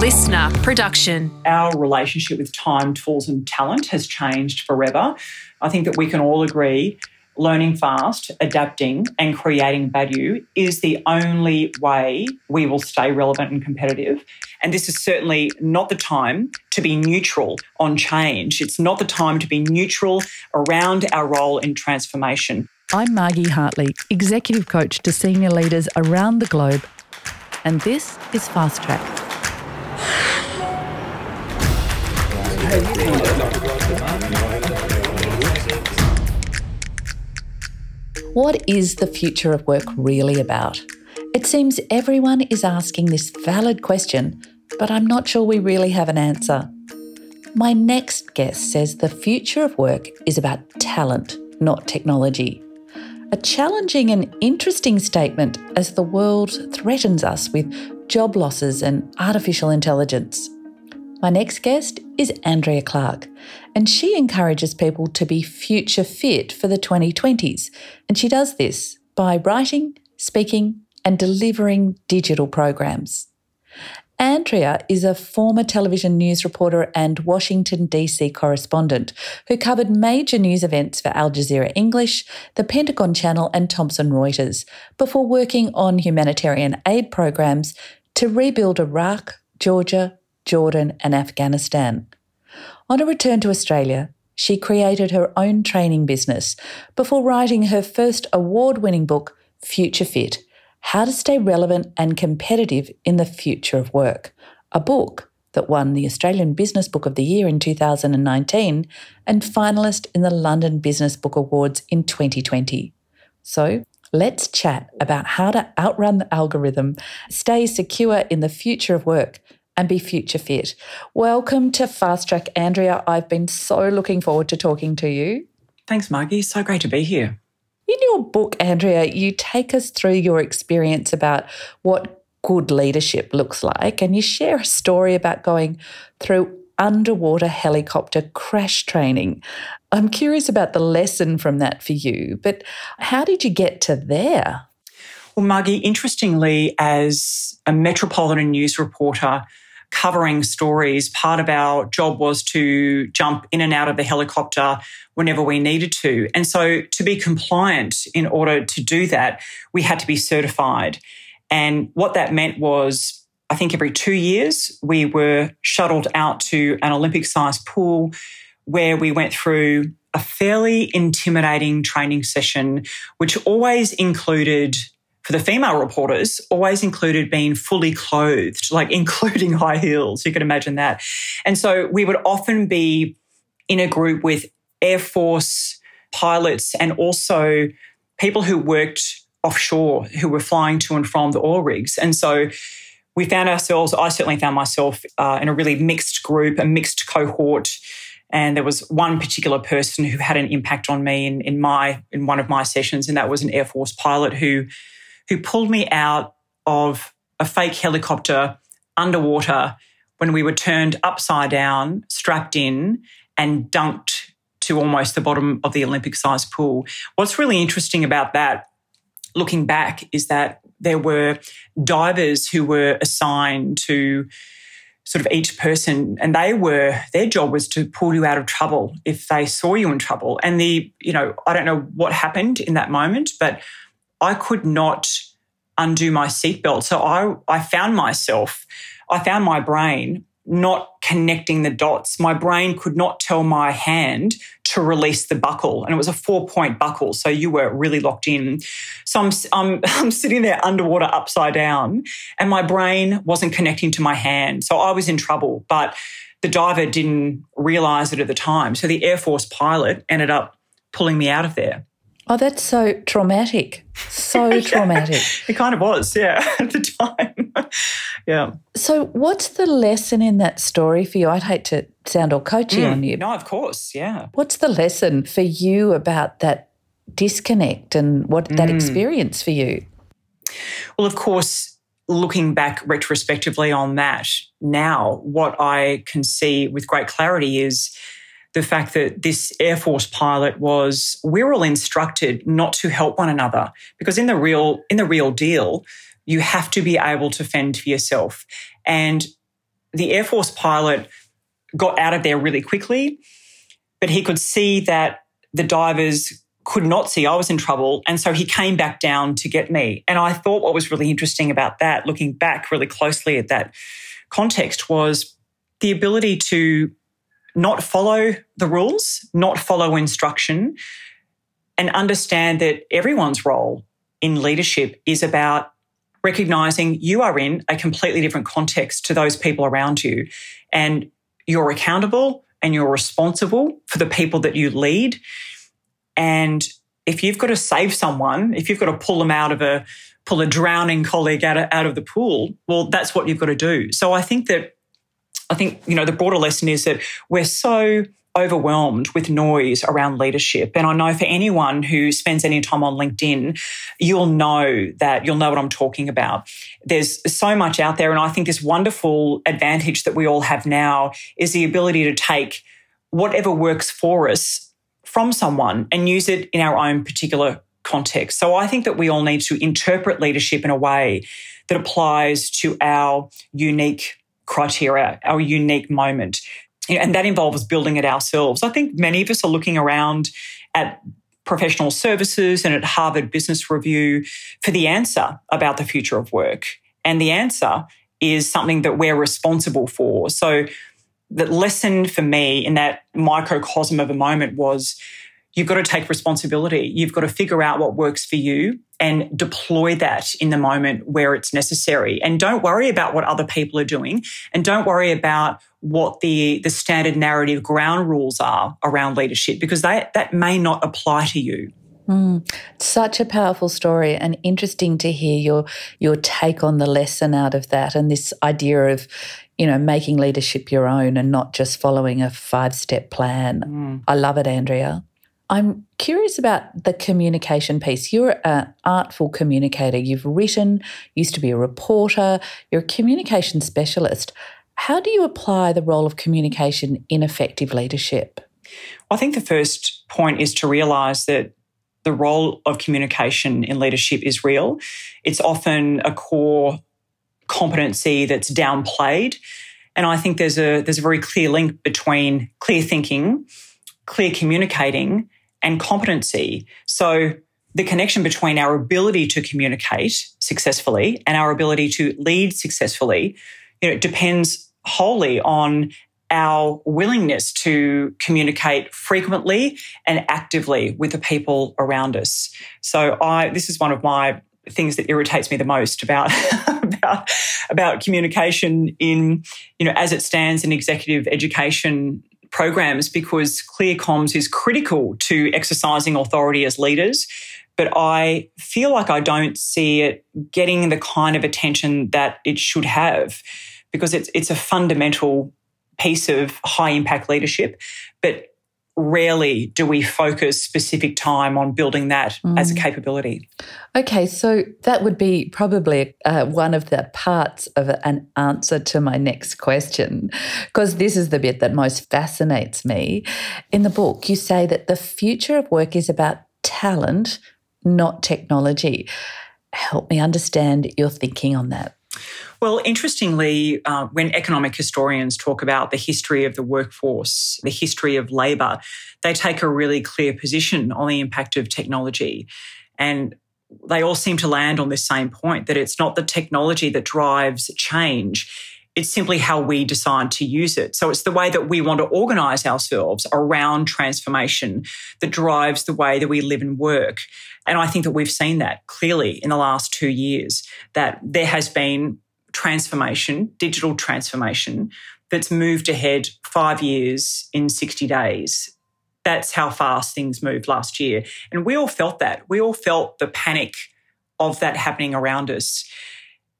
listener production. Our relationship with time, tools, and talent has changed forever. I think that we can all agree learning fast, adapting, and creating value is the only way we will stay relevant and competitive. And this is certainly not the time to be neutral on change. It's not the time to be neutral around our role in transformation. I'm Margie Hartley, Executive Coach to senior leaders around the globe, and this is Fast Track. What is the future of work really about? It seems everyone is asking this valid question, but I'm not sure we really have an answer. My next guest says the future of work is about talent, not technology. A challenging and interesting statement as the world threatens us with job losses and artificial intelligence. My next guest is Andrea Clarke, and she encourages people to be future fit for the 2020s. And she does this by writing, speaking, and delivering digital programs. Andrea is a former television news reporter and Washington, D.C. correspondent who covered major news events for Al Jazeera English, the Pentagon Channel, and Thomson Reuters before working on humanitarian aid programs to rebuild Iraq, Georgia, Jordan, and Afghanistan. On a return to Australia, she created her own training business before writing her first award winning book, Future Fit how to Stay Relevant and Competitive in the Future of Work, a book that won the Australian Business Book of the Year in 2019 and finalist in the London Business Book Awards in 2020. So, let's chat about how to outrun the algorithm, stay secure in the future of work, and be future fit. Welcome to Fast Track, Andrea. I've been so looking forward to talking to you. Thanks, Margie. So great to be here. In your book, Andrea, you take us through your experience about what good leadership looks like, and you share a story about going through underwater helicopter crash training. I'm curious about the lesson from that for you, but how did you get to there? Well, Margie, interestingly, as a Metropolitan News reporter, covering stories. Part of our job was to jump in and out of the helicopter whenever we needed to. And so, to be compliant in order to do that, we had to be certified. And what that meant was, I think every two years, we were shuttled out to an Olympic sized pool where we went through a fairly intimidating training session, which always included for the female reporters always included being fully clothed, like including high heels. You can imagine that. And so we would often be in a group with Air Force pilots and also people who worked offshore who were flying to and from the oil rigs. And so we found ourselves, I certainly found myself uh, in a really mixed group, a mixed cohort. And there was one particular person who had an impact on me in, in my in one of my sessions, and that was an Air Force pilot who who pulled me out of a fake helicopter underwater when we were turned upside down, strapped in, and dunked to almost the bottom of the Olympic sized pool. What's really interesting about that, looking back, is that there were divers who were assigned to sort of each person and they were their job was to pull you out of trouble if they saw you in trouble and the you know i don't know what happened in that moment but I could not undo my seatbelt. So I, I found myself, I found my brain not connecting the dots. My brain could not tell my hand to release the buckle. And it was a four point buckle. So you were really locked in. So I'm, I'm, I'm sitting there underwater upside down and my brain wasn't connecting to my hand. So I was in trouble. But the diver didn't realize it at the time. So the Air Force pilot ended up pulling me out of there. Oh, that's so traumatic. So traumatic. It kind of was, yeah, at the time. yeah. So, what's the lesson in that story for you? I'd hate to sound all coachy mm, on you. No, of course, yeah. What's the lesson for you about that disconnect and what mm. that experience for you? Well, of course, looking back retrospectively on that now, what I can see with great clarity is the fact that this Air Force pilot was, we're all instructed not to help one another because in the real, in the real deal, you have to be able to fend for yourself. And the Air Force pilot got out of there really quickly, but he could see that the divers could not see I was in trouble. And so he came back down to get me. And I thought what was really interesting about that, looking back really closely at that context, was the ability to not follow the rules, not follow instruction, and understand that everyone's role in leadership is about recognizing you are in a completely different context to those people around you. And you're accountable and you're responsible for the people that you lead. And if you've got to save someone, if you've got to pull them out of a pull a drowning colleague out of, out of the pool, well, that's what you've got to do. So I think that I think you know the broader lesson is that we're so overwhelmed with noise around leadership. And I know for anyone who spends any time on LinkedIn, you'll know that you'll know what I'm talking about. There's so much out there. And I think this wonderful advantage that we all have now is the ability to take whatever works for us from someone and use it in our own particular context. So I think that we all need to interpret leadership in a way that applies to our unique criteria, our unique moment and that involves building it ourselves. I think many of us are looking around at professional services and at Harvard Business Review for the answer about the future of work. And the answer is something that we're responsible for. So the lesson for me in that microcosm of a moment was you've got to take responsibility. You've got to figure out what works for you and deploy that in the moment where it's necessary. And don't worry about what other people are doing. And don't worry about what the, the standard narrative ground rules are around leadership because that, that may not apply to you. Mm, such a powerful story and interesting to hear your your take on the lesson out of that and this idea of you know making leadership your own and not just following a five step plan. Mm. I love it Andrea. I'm curious about the communication piece. You're an artful communicator. You've written, used to be a reporter, you're a communication specialist. How do you apply the role of communication in effective leadership? I think the first point is to realize that the role of communication in leadership is real. It's often a core competency that's downplayed. And I think there's a there's a very clear link between clear thinking, clear communicating, and competency. So the connection between our ability to communicate successfully and our ability to lead successfully, you know, depends wholly on our willingness to communicate frequently and actively with the people around us. So I this is one of my things that irritates me the most about about about communication in you know as it stands in executive education programs because clear comms is critical to exercising authority as leaders. But I feel like I don't see it getting the kind of attention that it should have because it's, it's a fundamental piece of high impact leadership. But rarely do we focus specific time on building that mm. as a mm. capability. Okay, so that would be probably uh, one of the parts of an answer to my next question, because this is the bit that most fascinates me. In the book, you say that the future of work is about talent, not technology. Help me understand your thinking on that. Well, interestingly, uh, when economic historians talk about the history of the workforce, the history of labour, they take a really clear position on the impact of technology. And they all seem to land on this same point that it's not the technology that drives change. It's simply how we decide to use it. So it's the way that we want to organize ourselves around transformation that drives the way that we live and work. And I think that we've seen that clearly in the last two years, that there has been transformation, digital transformation, that's moved ahead five years in 60 days. That's how fast things moved last year. And we all felt that. We all felt the panic of that happening around us.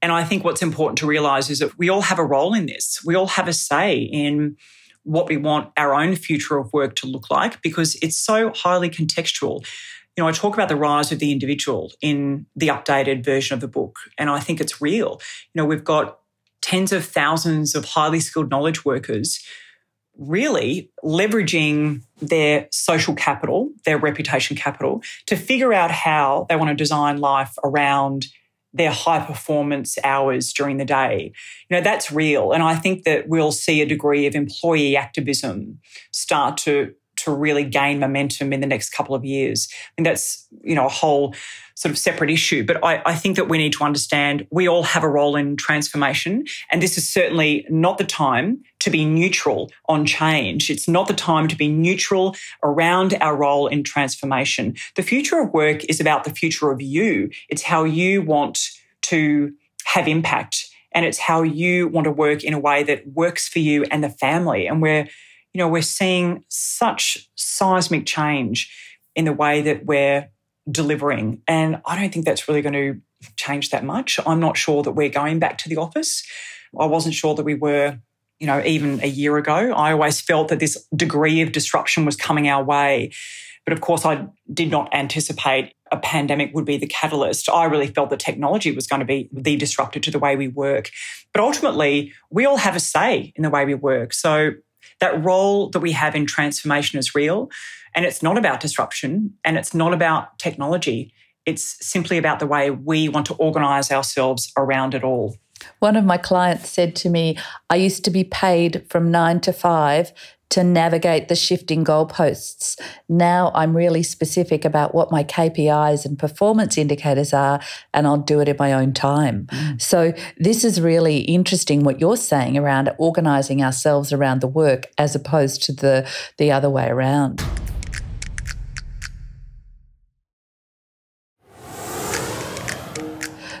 And I think what's important to realize is that we all have a role in this. We all have a say in what we want our own future of work to look like because it's so highly contextual you know, I talk about the rise of the individual in the updated version of the book, and I think it's real. You know, we've got tens of thousands of highly skilled knowledge workers really leveraging their social capital, their reputation capital, to figure out how they want to design life around their high performance hours during the day. You know, that's real. And I think that we'll see a degree of employee activism start to to really gain momentum in the next couple of years. And that's, you know, a whole sort of separate issue. But I, I, think that we need to understand we all have a role in transformation. And this is certainly not the time to be neutral on change. It's not the time to be neutral around our role in transformation. The future of work is about the future of you. It's how you want to have impact. And it's how you want to work in a way that works for you and the family. And we're, you know, we're seeing such seismic change in the way that we're delivering. And I don't think that's really going to change that much. I'm not sure that we're going back to the office. I wasn't sure that we were, you know, even a year ago. I always felt that this degree of disruption was coming our way. But of course, I did not anticipate a pandemic would be the catalyst. I really felt that technology was going to be the disruptor to the way we work. But ultimately, we all have a say in the way we work. So that role that we have in transformation is real. And it's not about disruption and it's not about technology. It's simply about the way we want to organize ourselves around it all. One of my clients said to me, I used to be paid from nine to five to navigate the shifting goalposts. Now I'm really specific about what my KPIs and performance indicators are, and I'll do it in my own time. Mm. So, this is really interesting what you're saying around organizing ourselves around the work as opposed to the, the other way around.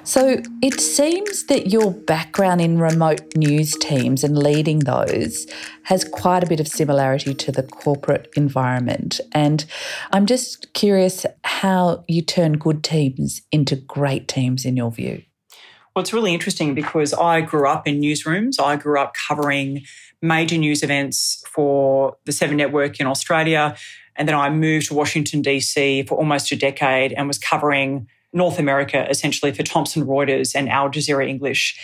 So it seems that your background in remote news teams and leading those has quite a bit of similarity to the corporate environment. And I'm just curious how you turn good teams into great teams in your view. Well, it's really interesting because I grew up in newsrooms. I grew up covering major news events for the Seven Network in Australia. And then I moved to Washington, DC for almost a decade and was covering North America, essentially for Thomson Reuters and Al Jazeera English.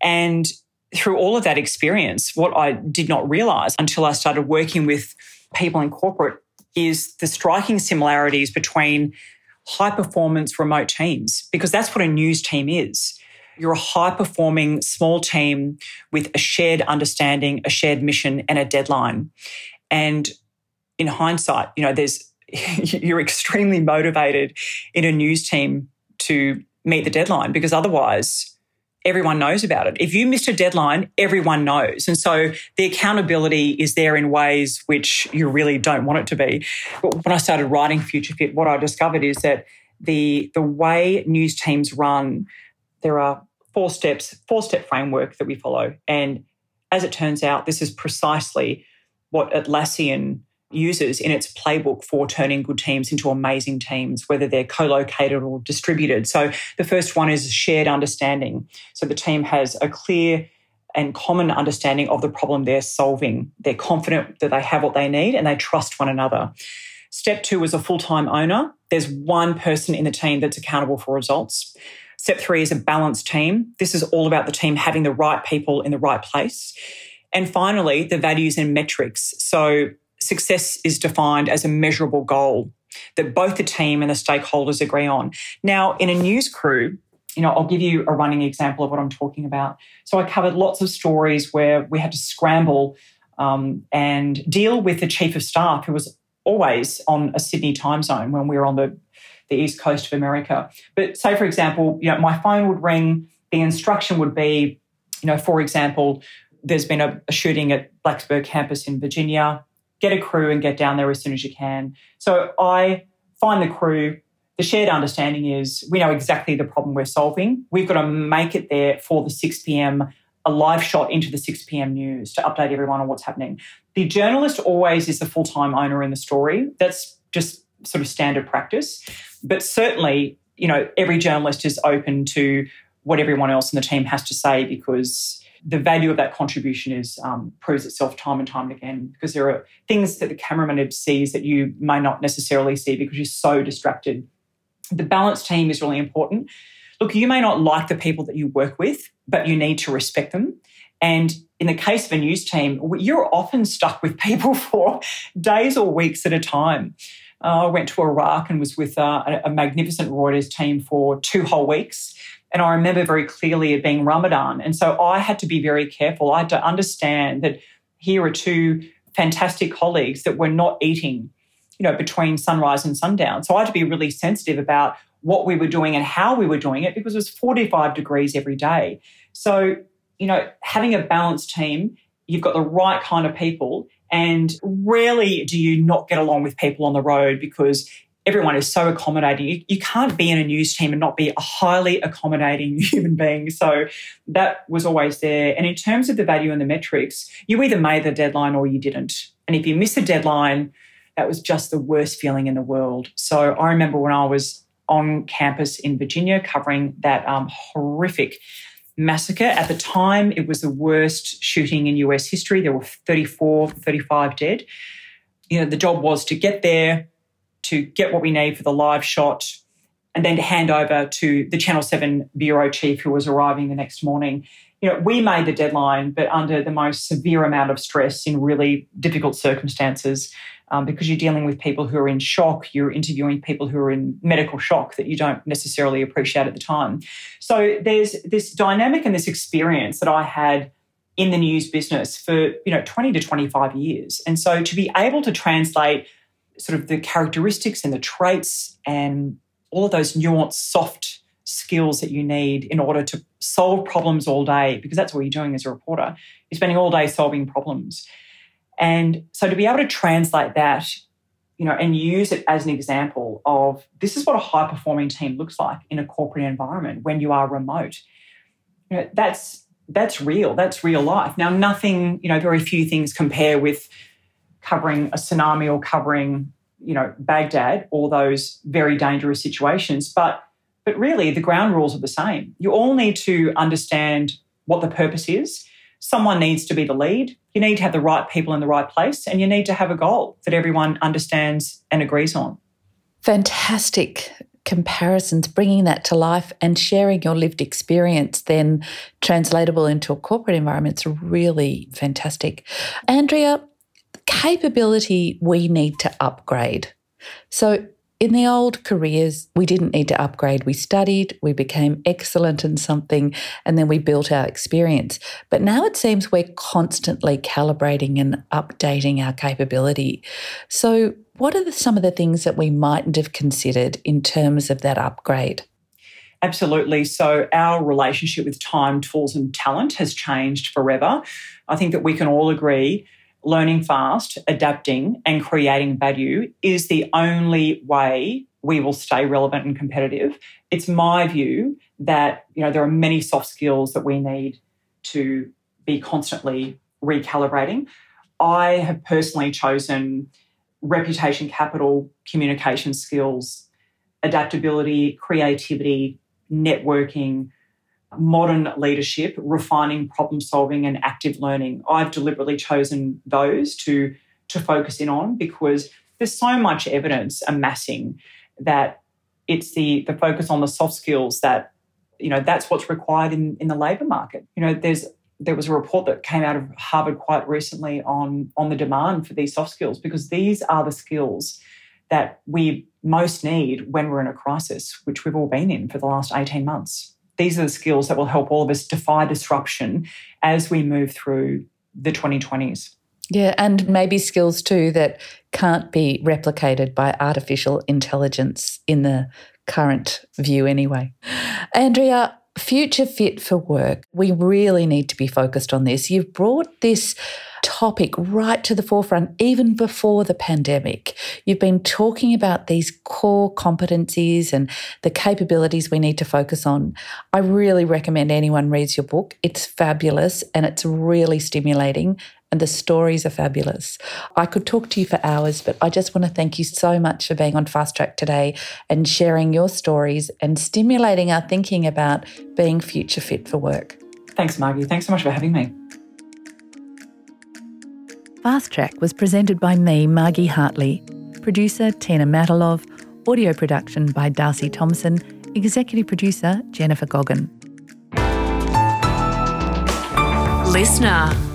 And through all of that experience, what I did not realize until I started working with people in corporate is the striking similarities between high performance remote teams, because that's what a news team is. You're a high performing small team with a shared understanding, a shared mission, and a deadline. And in hindsight, you know, there's you're extremely motivated in a news team to meet the deadline because otherwise everyone knows about it. If you missed a deadline, everyone knows. And so the accountability is there in ways which you really don't want it to be. But when I started writing Future Fit, what I discovered is that the the way news teams run, there are four steps, four step framework that we follow. And as it turns out, this is precisely what Atlassian uses in its playbook for turning good teams into amazing teams, whether they're co located or distributed. So the first one is shared understanding. So the team has a clear and common understanding of the problem they're solving. They're confident that they have what they need and they trust one another. Step two is a full time owner. There's one person in the team that's accountable for results. Step three is a balanced team. This is all about the team having the right people in the right place. And finally, the values and metrics. So success is defined as a measurable goal that both the team and the stakeholders agree on. Now, in a news crew, you know, I'll give you a running example of what I'm talking about. So I covered lots of stories where we had to scramble um, and deal with the chief of staff who was always on a Sydney time zone when we were on the, the east coast of America. But say, for example, you know, my phone would ring, the instruction would be, you know, for example, there's been a, a shooting at Blacksburg campus in Virginia get a crew and get down there as soon as you can. So I find the crew. The shared understanding is we know exactly the problem we're solving. We've got to make it there for the 6 p.m., a live shot into the 6 p.m. news to update everyone on what's happening. The journalist always is the full time owner in the story. That's just sort of standard practice. But certainly, you know, every journalist is open to what everyone else in the team has to say because the value of that contribution is um, proves itself time and time again because there are things that the cameraman sees that you may not necessarily see because you're so distracted. The balance team is really important. Look, you may not like the people that you work with, but you need to respect them. And in the case of a news team, you're often stuck with people for days or weeks at a time. Uh, I went to Iraq and was with uh, a, magnificent Reuters team for two whole weeks. And I remember very clearly it being Ramadan. And so I had to be very careful. I had to understand that here are two fantastic colleagues that were not eating, you know, between sunrise and sundown. So I had to be really sensitive about what we were doing and how we were doing it because it was 45 degrees every day. So, you know, having a balanced team, you've got the right kind of people. And rarely do you not get along with people on the road because everyone is so accommodating. You, you, can't be in a news team and not be a highly accommodating human being. So that was always there. And in terms of the value and the metrics, you either made the deadline or you didn't. And if you miss a deadline, that was just the worst feeling in the world. So I remember when I was on campus in Virginia covering that um, horrific massacre. At the time, it was the worst shooting in US history. There were 34, 35 dead. You know, the job was to get there, to get what we need for the live shot, and then to hand over to the Channel 7 bureau chief who was arriving the next morning. You know, we made the deadline, but under the most severe amount of stress in really difficult circumstances um, because you're dealing with people who are in shock, you're interviewing people who are in medical shock that you don't necessarily appreciate at the time. So there's this dynamic and this experience that I had in the news business for you know 20 to 25 years and so to be able to translate sort of the characteristics and the traits and all of those nuanced soft skills that you need in order to solve problems all day because that's what you're doing as a reporter you're spending all day solving problems and so to be able to translate that, you know, and use it as an example of this is what a high performing team looks like in a corporate environment when you are remote. You know, that's that's real. That's real life. Now, nothing, you know, very few things compare with covering a tsunami or covering, you know, Baghdad, all those very dangerous situations. But but really the ground rules are the same. You all need to understand what the purpose is someone needs to be the lead. You need to have the right people in the right place, and you need to have a goal that everyone understands and agrees on. Fantastic comparisons, bringing that to life and sharing your lived experience, then translatable into a corporate environment, is really fantastic. Andrea, capability we need to upgrade. So, in the old careers, we didn't need to upgrade. We studied, we became excellent in something, and then we built our experience. But now it seems we're constantly calibrating and updating our capability. So, what are the, some of the things that we mightn't have considered in terms of that upgrade? Absolutely. So, our relationship with time, tools, and talent has changed forever. I think that we can all agree learning fast, adapting, and creating value is the only way we will stay relevant and competitive. It's my view that you know there are many soft skills that we need to be constantly recalibrating. I have personally chosen reputation capital, communication skills, adaptability, creativity, networking, modern leadership, refining problem solving and active learning. I've deliberately chosen those to, to focus in on because there's so much evidence amassing that it's the, the focus on the soft skills that, you know, that's what's required in, in the labour market. You know, there's there was a report that came out of Harvard quite recently on, on the demand for these soft skills because these are the skills that we most need when we're in a crisis, which we've all been in for the last 18 months these are the skills that will help all of us defy disruption as we move through the 2020s. Yeah, and maybe skills too that can't be replicated by artificial intelligence in the current view, anyway. Andrea, future fit for work. We really need to be focused on this. You've brought this topic right to the forefront, even before the pandemic. You've been talking about these core competencies and the capabilities we need to focus on. I really recommend anyone reads your book. It's fabulous and it's really stimulating and the stories are fabulous. I could talk to you for hours, but I just want to thank you so much for being on Fast Track today and sharing your stories and stimulating our thinking about being future fit for work. Thanks, Margie. Thanks so much for having me. Fast Track was presented by me, Margie Hartley, producer Tina Matalov, audio production by Darcy Thompson, executive producer Jennifer Goggin. Listener.